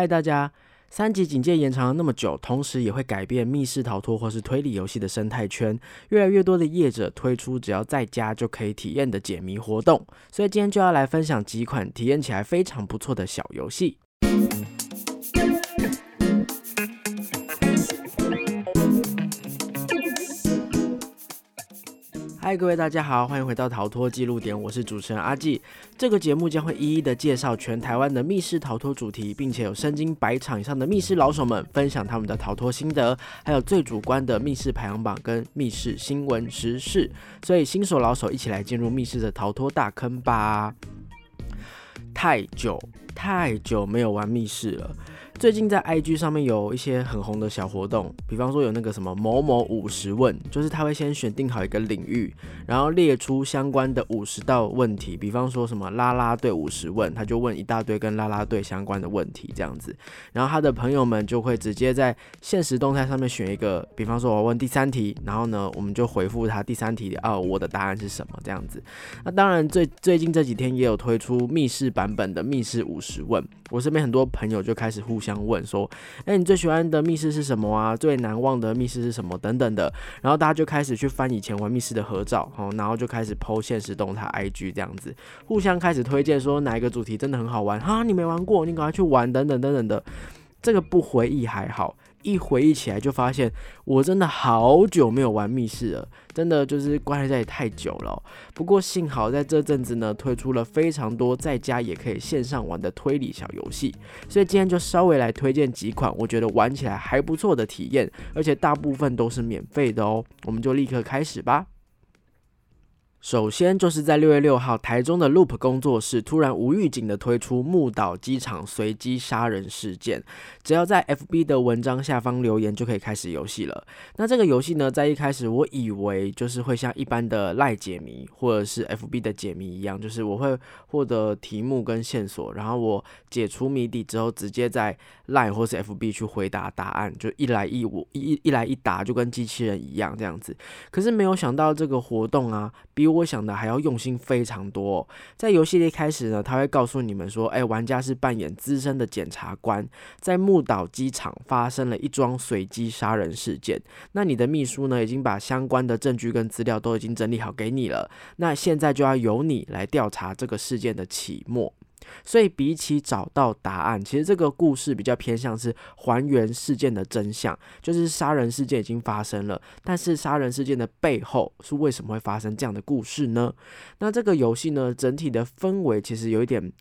嗨，大家！三级警戒延长了那么久，同时也会改变密室逃脱或是推理游戏的生态圈。越来越多的业者推出只要在家就可以体验的解谜活动，所以今天就要来分享几款体验起来非常不错的小游戏。嗨，各位大家好，欢迎回到逃脱记录点，我是主持人阿纪。这个节目将会一一的介绍全台湾的密室逃脱主题，并且有身经百场以上的密室老手们分享他们的逃脱心得，还有最主观的密室排行榜跟密室新闻时事。所以新手老手一起来进入密室的逃脱大坑吧！太久太久没有玩密室了。最近在 IG 上面有一些很红的小活动，比方说有那个什么某某五十问，就是他会先选定好一个领域，然后列出相关的五十道问题，比方说什么啦啦队五十问，他就问一大堆跟啦啦队相关的问题这样子，然后他的朋友们就会直接在现实动态上面选一个，比方说我问第三题，然后呢我们就回复他第三题哦我的答案是什么这样子。那当然最最近这几天也有推出密室版本的密室五十问，我身边很多朋友就开始互相。这样问说，哎，你最喜欢的密室是什么啊？最难忘的密室是什么？等等的，然后大家就开始去翻以前玩密室的合照，哦，然后就开始剖现实动态 IG 这样子，互相开始推荐说哪一个主题真的很好玩哈，你没玩过，你赶快去玩，等等等等的，这个不回忆还好。一回忆起来，就发现我真的好久没有玩密室了，真的就是关在家里太久了。不过幸好在这阵子呢，推出了非常多在家也可以线上玩的推理小游戏，所以今天就稍微来推荐几款我觉得玩起来还不错的体验，而且大部分都是免费的哦。我们就立刻开始吧。首先就是在六月六号，台中的 Loop 工作室突然无预警的推出木岛机场随机杀人事件，只要在 FB 的文章下方留言就可以开始游戏了。那这个游戏呢，在一开始我以为就是会像一般的赖解谜或者是 FB 的解谜一样，就是我会获得题目跟线索，然后我解除谜底之后，直接在赖或是 FB 去回答答案，就一来一我一一来一答，就跟机器人一样这样子。可是没有想到这个活动啊，比我想的还要用心非常多。在游戏的一开始呢，他会告诉你们说：“哎，玩家是扮演资深的检察官，在木岛机场发生了一桩随机杀人事件。那你的秘书呢，已经把相关的证据跟资料都已经整理好给你了。那现在就要由你来调查这个事件的起末。”所以，比起找到答案，其实这个故事比较偏向是还原事件的真相，就是杀人事件已经发生了，但是杀人事件的背后是为什么会发生这样的故事呢？那这个游戏呢，整体的氛围其实有一点。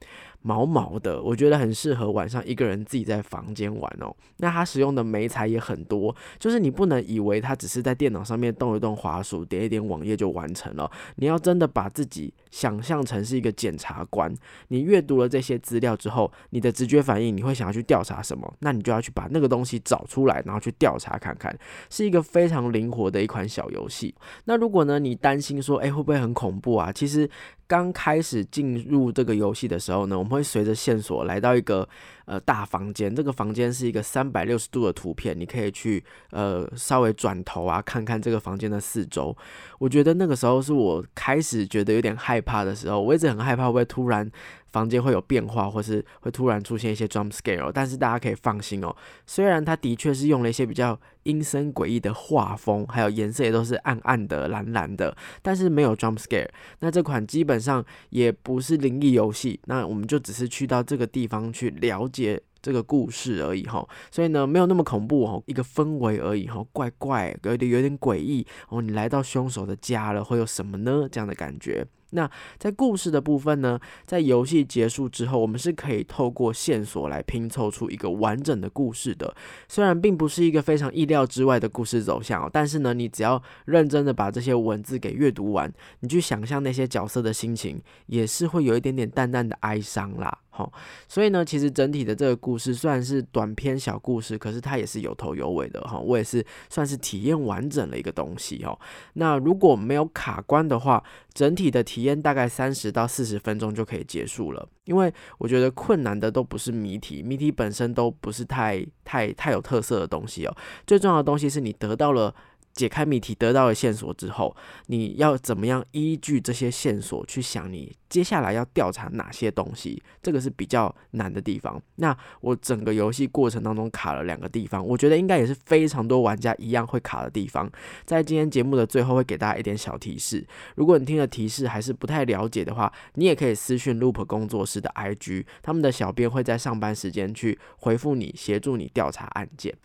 毛毛的，我觉得很适合晚上一个人自己在房间玩哦。那它使用的媒材也很多，就是你不能以为它只是在电脑上面动一动滑鼠，点一点网页就完成了。你要真的把自己想象成是一个检察官，你阅读了这些资料之后，你的直觉反应你会想要去调查什么？那你就要去把那个东西找出来，然后去调查看看，是一个非常灵活的一款小游戏。那如果呢，你担心说，哎，会不会很恐怖啊？其实。刚开始进入这个游戏的时候呢，我们会随着线索来到一个呃大房间。这个房间是一个三百六十度的图片，你可以去呃稍微转头啊，看看这个房间的四周。我觉得那个时候是我开始觉得有点害怕的时候。我一直很害怕会突然房间会有变化，或是会突然出现一些 jump scare。但是大家可以放心哦，虽然它的确是用了一些比较。阴森诡异的画风，还有颜色也都是暗暗的、蓝蓝的，但是没有 jump scare。那这款基本上也不是灵异游戏，那我们就只是去到这个地方去了解解这个故事而已哈。所以呢，没有那么恐怖哦，一个氛围而已哈，怪怪，有点有点诡异哦。你来到凶手的家了，会有什么呢？这样的感觉。那在故事的部分呢，在游戏结束之后，我们是可以透过线索来拼凑出一个完整的故事的。虽然并不是一个非常意料之外的故事走向，但是呢，你只要认真的把这些文字给阅读完，你去想象那些角色的心情，也是会有一点点淡淡的哀伤啦。好，所以呢，其实整体的这个故事虽然是短篇小故事，可是它也是有头有尾的哈。我也是算是体验完整了一个东西哦。那如果没有卡关的话，整体的体验大概三十到四十分钟就可以结束了。因为我觉得困难的都不是谜题，谜题本身都不是太太太有特色的东西哦。最重要的东西是你得到了。解开谜题得到了线索之后，你要怎么样依据这些线索去想你接下来要调查哪些东西？这个是比较难的地方。那我整个游戏过程当中卡了两个地方，我觉得应该也是非常多玩家一样会卡的地方。在今天节目的最后会给大家一点小提示，如果你听了提示还是不太了解的话，你也可以私讯 Loop 工作室的 IG，他们的小编会在上班时间去回复你，协助你调查案件。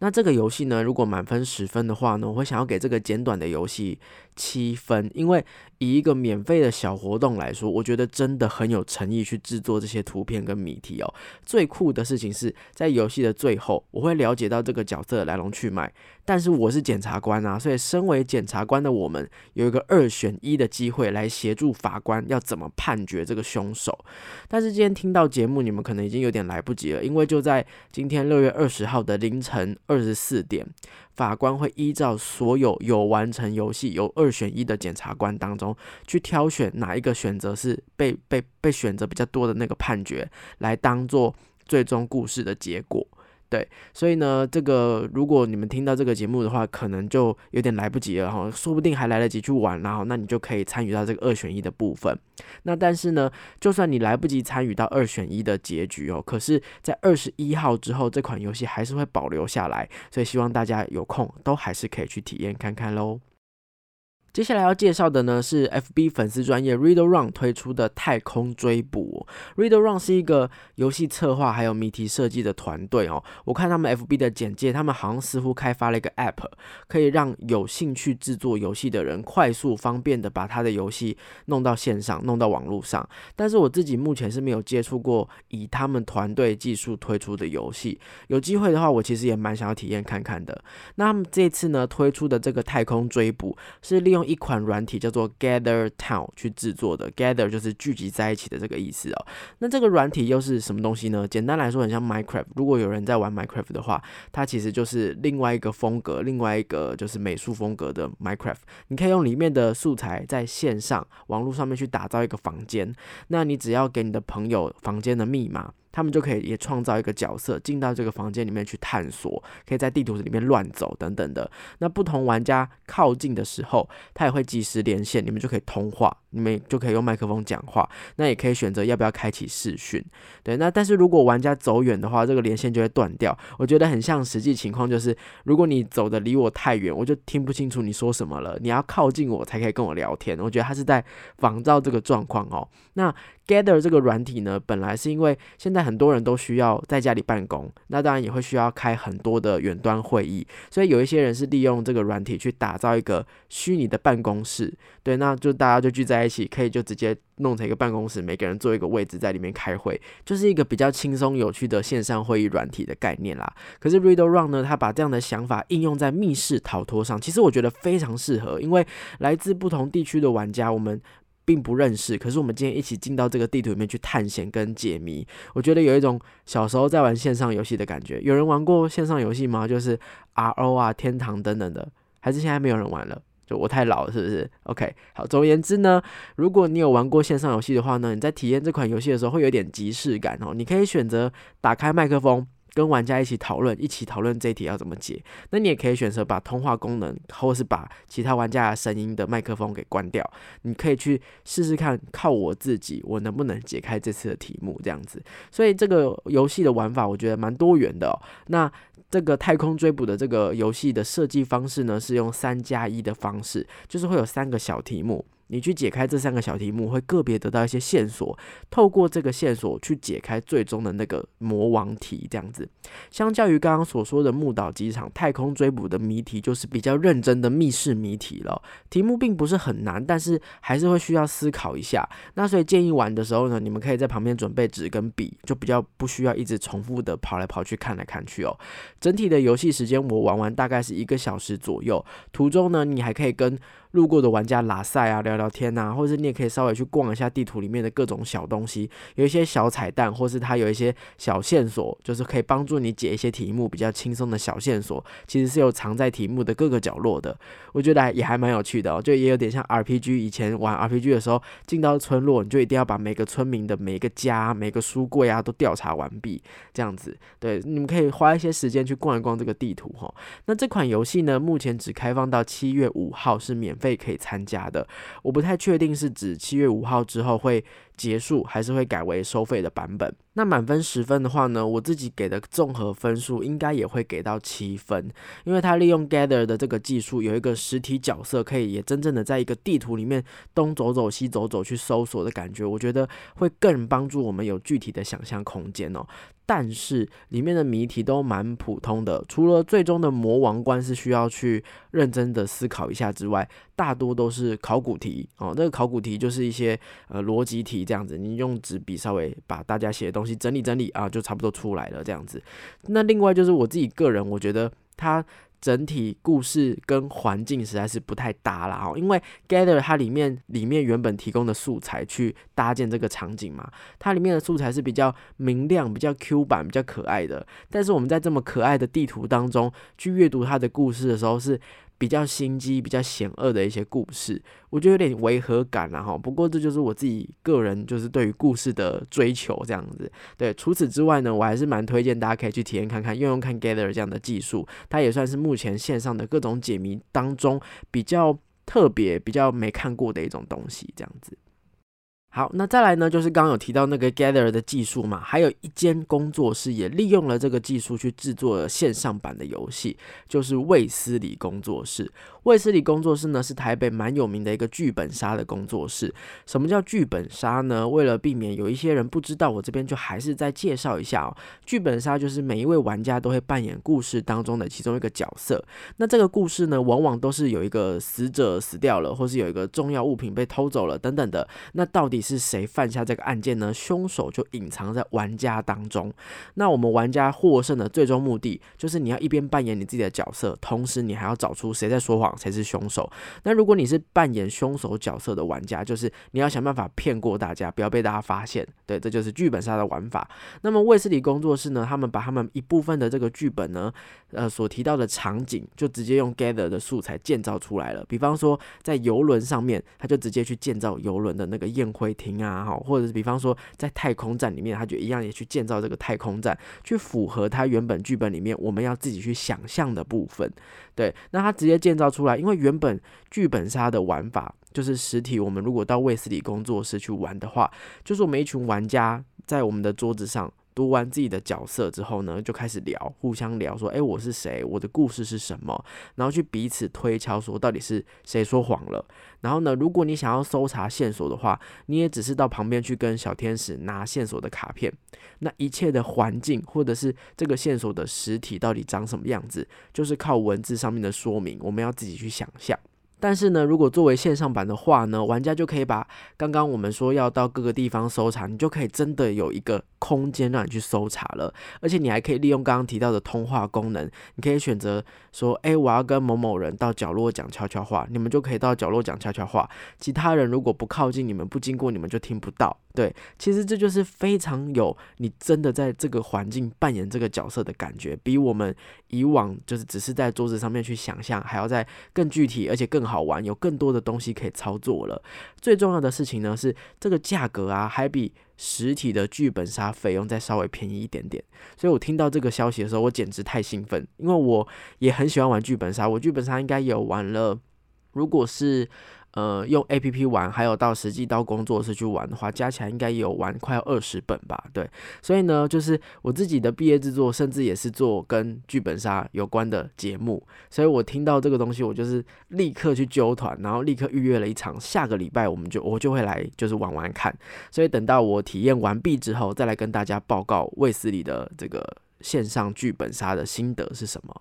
那这个游戏呢，如果满分十分的话呢，我会想要给这个简短的游戏七分，因为以一个免费的小活动来说，我觉得真的很有诚意去制作这些图片跟谜题哦。最酷的事情是在游戏的最后，我会了解到这个角色的来龙去脉。但是我是检察官啊，所以身为检察官的我们有一个二选一的机会来协助法官要怎么判决这个凶手。但是今天听到节目，你们可能已经有点来不及了，因为就在今天六月二十号的凌晨二十四点，法官会依照所有有完成游戏有二选一的检察官当中去挑选哪一个选择是被被被选择比较多的那个判决，来当做最终故事的结果。对，所以呢，这个如果你们听到这个节目的话，可能就有点来不及了哈，说不定还来得及去玩，然后那你就可以参与到这个二选一的部分。那但是呢，就算你来不及参与到二选一的结局哦，可是，在二十一号之后，这款游戏还是会保留下来，所以希望大家有空都还是可以去体验看看喽。接下来要介绍的呢是 FB 粉丝专业 Reader Run 推出的太空追捕。Reader Run 是一个游戏策划还有谜题设计的团队哦。我看他们 FB 的简介，他们好像似乎开发了一个 App，可以让有兴趣制作游戏的人快速方便的把他的游戏弄到线上、弄到网络上。但是我自己目前是没有接触过以他们团队技术推出的游戏。有机会的话，我其实也蛮想要体验看看的。那他们这次呢推出的这个太空追捕是利用用一款软体叫做 Gather Town 去制作的，Gather 就是聚集在一起的这个意思哦。那这个软体又是什么东西呢？简单来说，很像 Minecraft。如果有人在玩 Minecraft 的话，它其实就是另外一个风格，另外一个就是美术风格的 Minecraft。你可以用里面的素材在线上网络上面去打造一个房间，那你只要给你的朋友房间的密码。他们就可以也创造一个角色进到这个房间里面去探索，可以在地图里面乱走等等的。那不同玩家靠近的时候，他也会及时连线，你们就可以通话，你们就可以用麦克风讲话。那也可以选择要不要开启视讯。对，那但是如果玩家走远的话，这个连线就会断掉。我觉得很像实际情况，就是如果你走的离我太远，我就听不清楚你说什么了。你要靠近我才可以跟我聊天。我觉得他是在仿照这个状况哦。那 Gather 这个软体呢，本来是因为现在很多人都需要在家里办公，那当然也会需要开很多的远端会议，所以有一些人是利用这个软体去打造一个虚拟的办公室，对，那就大家就聚在一起，可以就直接弄成一个办公室，每个人坐一个位置在里面开会，就是一个比较轻松有趣的线上会议软体的概念啦。可是 Riddle Run 呢，他把这样的想法应用在密室逃脱上，其实我觉得非常适合，因为来自不同地区的玩家，我们。并不认识，可是我们今天一起进到这个地图里面去探险跟解谜，我觉得有一种小时候在玩线上游戏的感觉。有人玩过线上游戏吗？就是 R O 啊、天堂等等的，还是现在没有人玩了？就我太老了，是不是？OK，好。总而言之呢，如果你有玩过线上游戏的话呢，你在体验这款游戏的时候会有点即视感哦。你可以选择打开麦克风。跟玩家一起讨论，一起讨论这一题要怎么解。那你也可以选择把通话功能，或是把其他玩家的声音的麦克风给关掉。你可以去试试看，靠我自己，我能不能解开这次的题目？这样子。所以这个游戏的玩法，我觉得蛮多元的。那这个太空追捕的这个游戏的设计方式呢，是用三加一的方式，就是会有三个小题目。你去解开这三个小题目，会个别得到一些线索，透过这个线索去解开最终的那个魔王题，这样子。相较于刚刚所说的木岛机场太空追捕的谜题，就是比较认真的密室谜题了。题目并不是很难，但是还是会需要思考一下。那所以建议玩的时候呢，你们可以在旁边准备纸跟笔，就比较不需要一直重复的跑来跑去看来看去哦。整体的游戏时间我玩完大概是一个小时左右，途中呢你还可以跟路过的玩家拉赛啊，聊聊天呐，或者是你也可以稍微去逛一下地图里面的各种小东西，有一些小彩蛋，或是它有一些小线索，就是可以帮助你解一些题目比较轻松的小线索，其实是有藏在题目的各个角落的。我觉得也还蛮有趣的哦，就也有点像 RPG，以前玩 RPG 的时候，进到村落你就一定要把每个村民的每个家、每个书柜啊都调查完毕，这样子。对，你们可以花一些时间去逛一逛这个地图哈。那这款游戏呢，目前只开放到七月五号是免费可以参加的，我不太确定是指七月五号之后会。结束还是会改为收费的版本。那满分十分的话呢，我自己给的综合分数应该也会给到七分，因为它利用 Gather 的这个技术，有一个实体角色可以也真正的在一个地图里面东走走西走走去搜索的感觉，我觉得会更帮助我们有具体的想象空间哦。但是里面的谜题都蛮普通的，除了最终的魔王关是需要去认真的思考一下之外，大多都是考古题哦。那个考古题就是一些呃逻辑题这样子，你用纸笔稍微把大家写的东西整理整理啊，就差不多出来了这样子。那另外就是我自己个人，我觉得它。整体故事跟环境实在是不太搭了哦，因为 Gather 它里面里面原本提供的素材去搭建这个场景嘛，它里面的素材是比较明亮、比较 Q 版、比较可爱的，但是我们在这么可爱的地图当中去阅读它的故事的时候是。比较心机、比较险恶的一些故事，我觉得有点违和感了哈。不过这就是我自己个人就是对于故事的追求这样子。对，除此之外呢，我还是蛮推荐大家可以去体验看看，用用看 Gather 这样的技术，它也算是目前线上的各种解谜当中比较特别、比较没看过的一种东西这样子。好，那再来呢，就是刚刚有提到那个 Gather 的技术嘛，还有一间工作室也利用了这个技术去制作了线上版的游戏，就是卫斯理工作室。卫斯理工作室呢是台北蛮有名的一个剧本杀的工作室。什么叫剧本杀呢？为了避免有一些人不知道，我这边就还是再介绍一下哦。剧本杀就是每一位玩家都会扮演故事当中的其中一个角色。那这个故事呢，往往都是有一个死者死掉了，或是有一个重要物品被偷走了等等的。那到底是谁犯下这个案件呢？凶手就隐藏在玩家当中。那我们玩家获胜的最终目的，就是你要一边扮演你自己的角色，同时你还要找出谁在说谎。才是凶手。那如果你是扮演凶手角色的玩家，就是你要想办法骗过大家，不要被大家发现。对，这就是剧本杀的玩法。那么卫斯理工作室呢，他们把他们一部分的这个剧本呢，呃，所提到的场景，就直接用 Gather 的素材建造出来了。比方说，在游轮上面，他就直接去建造游轮的那个宴会会停啊，哈，或者是比方说在太空站里面，他就一样也去建造这个太空站，去符合他原本剧本里面我们要自己去想象的部分。对，那他直接建造出来，因为原本剧本杀的玩法就是实体。我们如果到卫斯理工作室去玩的话，就是我们一群玩家在我们的桌子上。读完自己的角色之后呢，就开始聊，互相聊说：“哎，我是谁？我的故事是什么？”然后去彼此推敲，说到底是谁说谎了。然后呢，如果你想要搜查线索的话，你也只是到旁边去跟小天使拿线索的卡片。那一切的环境或者是这个线索的实体到底长什么样子，就是靠文字上面的说明，我们要自己去想象。但是呢，如果作为线上版的话呢，玩家就可以把刚刚我们说要到各个地方搜查，你就可以真的有一个空间让你去搜查了，而且你还可以利用刚刚提到的通话功能，你可以选择说，哎，我要跟某某人到角落讲悄悄话，你们就可以到角落讲悄悄话，其他人如果不靠近你们，不经过你们就听不到。对，其实这就是非常有你真的在这个环境扮演这个角色的感觉，比我们以往就是只是在桌子上面去想象，还要在更具体，而且更好玩，有更多的东西可以操作了。最重要的事情呢是这个价格啊，还比实体的剧本杀费用再稍微便宜一点点。所以我听到这个消息的时候，我简直太兴奋，因为我也很喜欢玩剧本杀，我剧本杀应该有玩了，如果是。呃，用 A P P 玩，还有到实际到工作室去玩的话，加起来应该有玩快要二十本吧。对，所以呢，就是我自己的毕业制作，甚至也是做跟剧本杀有关的节目。所以我听到这个东西，我就是立刻去揪团，然后立刻预约了一场，下个礼拜我们就我就会来，就是玩玩看。所以等到我体验完毕之后，再来跟大家报告卫斯理的这个线上剧本杀的心得是什么。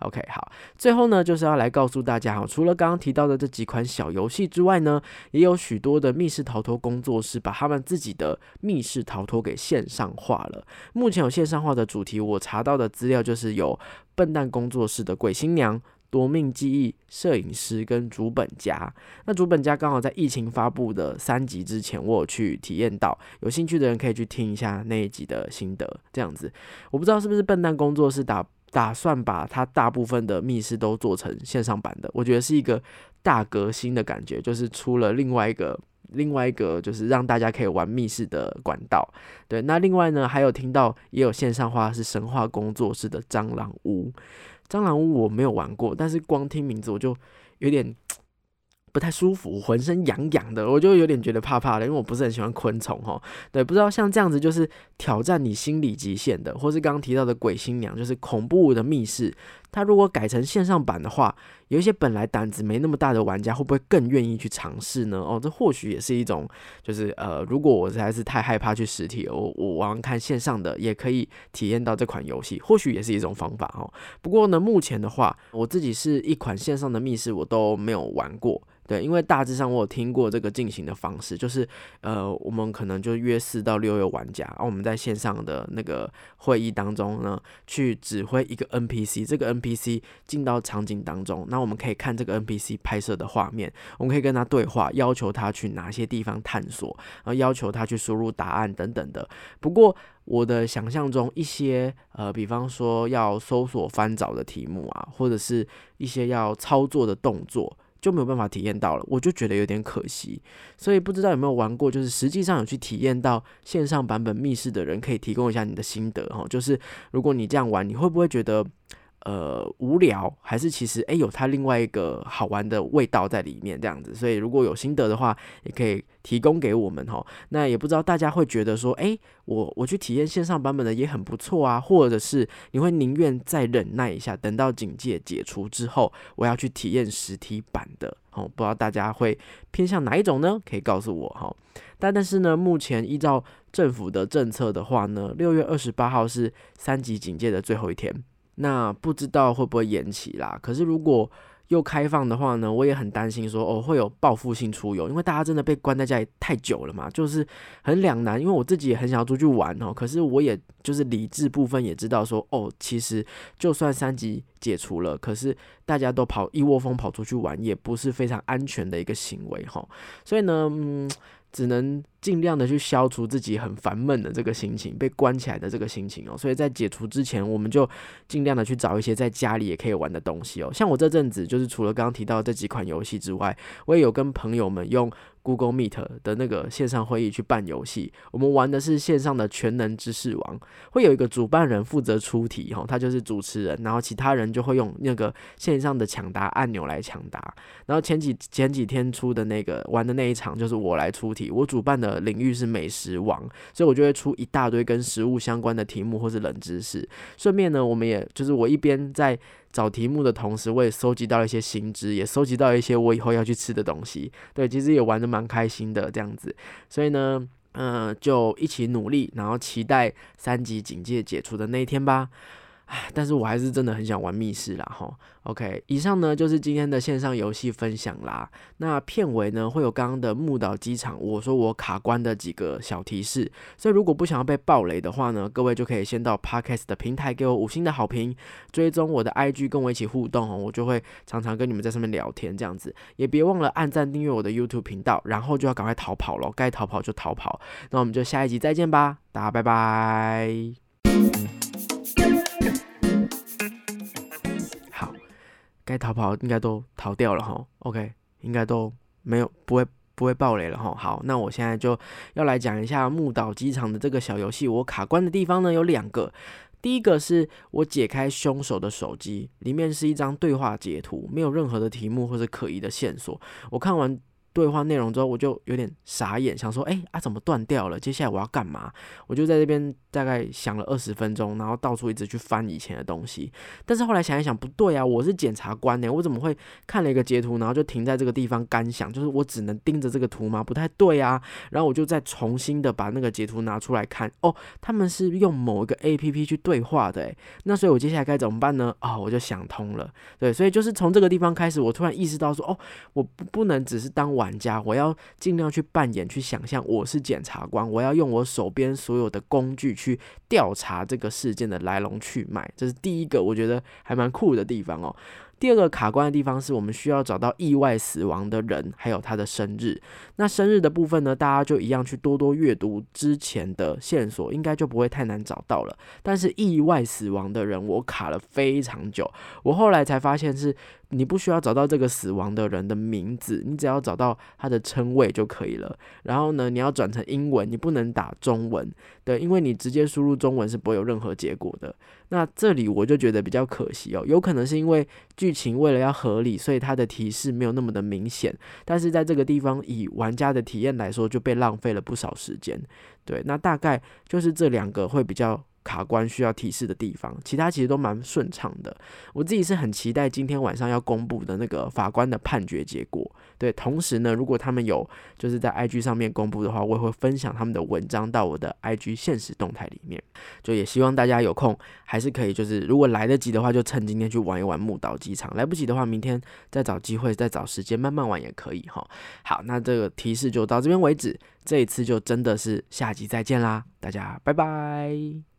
OK，好，最后呢，就是要来告诉大家哈，除了刚刚提到的这几款小游戏之外呢，也有许多的密室逃脱工作室把他们自己的密室逃脱给线上化了。目前有线上化的主题，我查到的资料就是有笨蛋工作室的鬼新娘。夺命记忆摄影师跟主本家。那主本家刚好在疫情发布的三集之前，我有去体验到，有兴趣的人可以去听一下那一集的心得。这样子，我不知道是不是笨蛋工作室打打算把它大部分的密室都做成线上版的，我觉得是一个大革新的感觉，就是出了另外一个。另外一个就是让大家可以玩密室的管道，对。那另外呢，还有听到也有线上化是神话工作室的蟑螂屋，蟑螂屋我没有玩过，但是光听名字我就有点。不太舒服，浑身痒痒的，我就有点觉得怕怕的，因为我不是很喜欢昆虫哈。对，不知道像这样子就是挑战你心理极限的，或是刚刚提到的鬼新娘，就是恐怖的密室，它如果改成线上版的话，有一些本来胆子没那么大的玩家，会不会更愿意去尝试呢？哦，这或许也是一种，就是呃，如果我实在是太害怕去实体，我我玩看线上的也可以体验到这款游戏，或许也是一种方法哈。不过呢，目前的话，我自己是一款线上的密室我都没有玩过。对，因为大致上我有听过这个进行的方式，就是呃，我们可能就约四到六位玩家，然后我们在线上的那个会议当中呢，去指挥一个 NPC，这个 NPC NPC 进到场景当中，那我们可以看这个 NPC 拍摄的画面，我们可以跟他对话，要求他去哪些地方探索，然后要求他去输入答案等等的。不过我的想象中，一些呃，比方说要搜索翻找的题目啊，或者是一些要操作的动作。就没有办法体验到了，我就觉得有点可惜，所以不知道有没有玩过，就是实际上有去体验到线上版本密室的人，可以提供一下你的心得哈。就是如果你这样玩，你会不会觉得？呃，无聊还是其实哎有它另外一个好玩的味道在里面这样子，所以如果有心得的话，也可以提供给我们哈。那也不知道大家会觉得说，哎，我我去体验线上版本的也很不错啊，或者是你会宁愿再忍耐一下，等到警戒解除之后，我要去体验实体版的哦。不知道大家会偏向哪一种呢？可以告诉我哈。但但是呢，目前依照政府的政策的话呢，六月二十八号是三级警戒的最后一天。那不知道会不会延期啦？可是如果又开放的话呢，我也很担心说哦会有报复性出游，因为大家真的被关在家里太久了嘛，就是很两难。因为我自己也很想要出去玩哦，可是我也就是理智部分也知道说哦，其实就算三级解除了，可是大家都跑一窝蜂跑出去玩，也不是非常安全的一个行为哈。所以呢，嗯。只能尽量的去消除自己很烦闷的这个心情，被关起来的这个心情哦。所以在解除之前，我们就尽量的去找一些在家里也可以玩的东西哦。像我这阵子，就是除了刚刚提到这几款游戏之外，我也有跟朋友们用。Google Meet 的那个线上会议去办游戏，我们玩的是线上的全能知识王，会有一个主办人负责出题，哈，他就是主持人，然后其他人就会用那个线上的抢答按钮来抢答。然后前几前几天出的那个玩的那一场就是我来出题，我主办的领域是美食王，所以我就会出一大堆跟食物相关的题目或是冷知识。顺便呢，我们也就是我一边在。找题目的同时，我也收集到一些新知，也收集到一些我以后要去吃的东西。对，其实也玩的蛮开心的这样子。所以呢，嗯，就一起努力，然后期待三级警戒解除的那一天吧。但是我还是真的很想玩密室啦，哈。OK，以上呢就是今天的线上游戏分享啦。那片尾呢会有刚刚的木岛机场，我说我卡关的几个小提示。所以如果不想要被暴雷的话呢，各位就可以先到 Podcast 的平台给我五星的好评，追踪我的 IG 跟我一起互动哦，我就会常常跟你们在上面聊天这样子。也别忘了按赞订阅我的 YouTube 频道，然后就要赶快逃跑了，该逃跑就逃跑。那我们就下一集再见吧，大家拜拜。该逃跑应该都逃掉了哈，OK，应该都没有不会不会爆雷了哈。好，那我现在就要来讲一下木岛机场的这个小游戏。我卡关的地方呢有两个，第一个是我解开凶手的手机，里面是一张对话截图，没有任何的题目或者可疑的线索。我看完。对话内容之后，我就有点傻眼，想说，哎啊，怎么断掉了？接下来我要干嘛？我就在这边大概想了二十分钟，然后到处一直去翻以前的东西。但是后来想一想，不对啊，我是检察官呢，我怎么会看了一个截图，然后就停在这个地方干想？就是我只能盯着这个图吗？不太对啊。然后我就再重新的把那个截图拿出来看，哦，他们是用某一个 A P P 去对话的，诶，那所以我接下来该怎么办呢？啊，我就想通了，对，所以就是从这个地方开始，我突然意识到说，哦，我不不能只是当我玩家，我要尽量去扮演、去想象我是检察官，我要用我手边所有的工具去调查这个事件的来龙去脉，这是第一个我觉得还蛮酷的地方哦。第二个卡关的地方是我们需要找到意外死亡的人，还有他的生日。那生日的部分呢，大家就一样去多多阅读之前的线索，应该就不会太难找到了。但是意外死亡的人，我卡了非常久，我后来才发现是。你不需要找到这个死亡的人的名字，你只要找到他的称谓就可以了。然后呢，你要转成英文，你不能打中文，对，因为你直接输入中文是不会有任何结果的。那这里我就觉得比较可惜哦，有可能是因为剧情为了要合理，所以它的提示没有那么的明显。但是在这个地方，以玩家的体验来说，就被浪费了不少时间。对，那大概就是这两个会比较。卡关需要提示的地方，其他其实都蛮顺畅的。我自己是很期待今天晚上要公布的那个法官的判决结果。对，同时呢，如果他们有就是在 IG 上面公布的话，我也会分享他们的文章到我的 IG 现实动态里面。就也希望大家有空还是可以，就是如果来得及的话，就趁今天去玩一玩木岛机场；来不及的话，明天再找机会再找时间慢慢玩也可以哈。好，那这个提示就到这边为止。这一次就真的是下集再见啦，大家拜拜。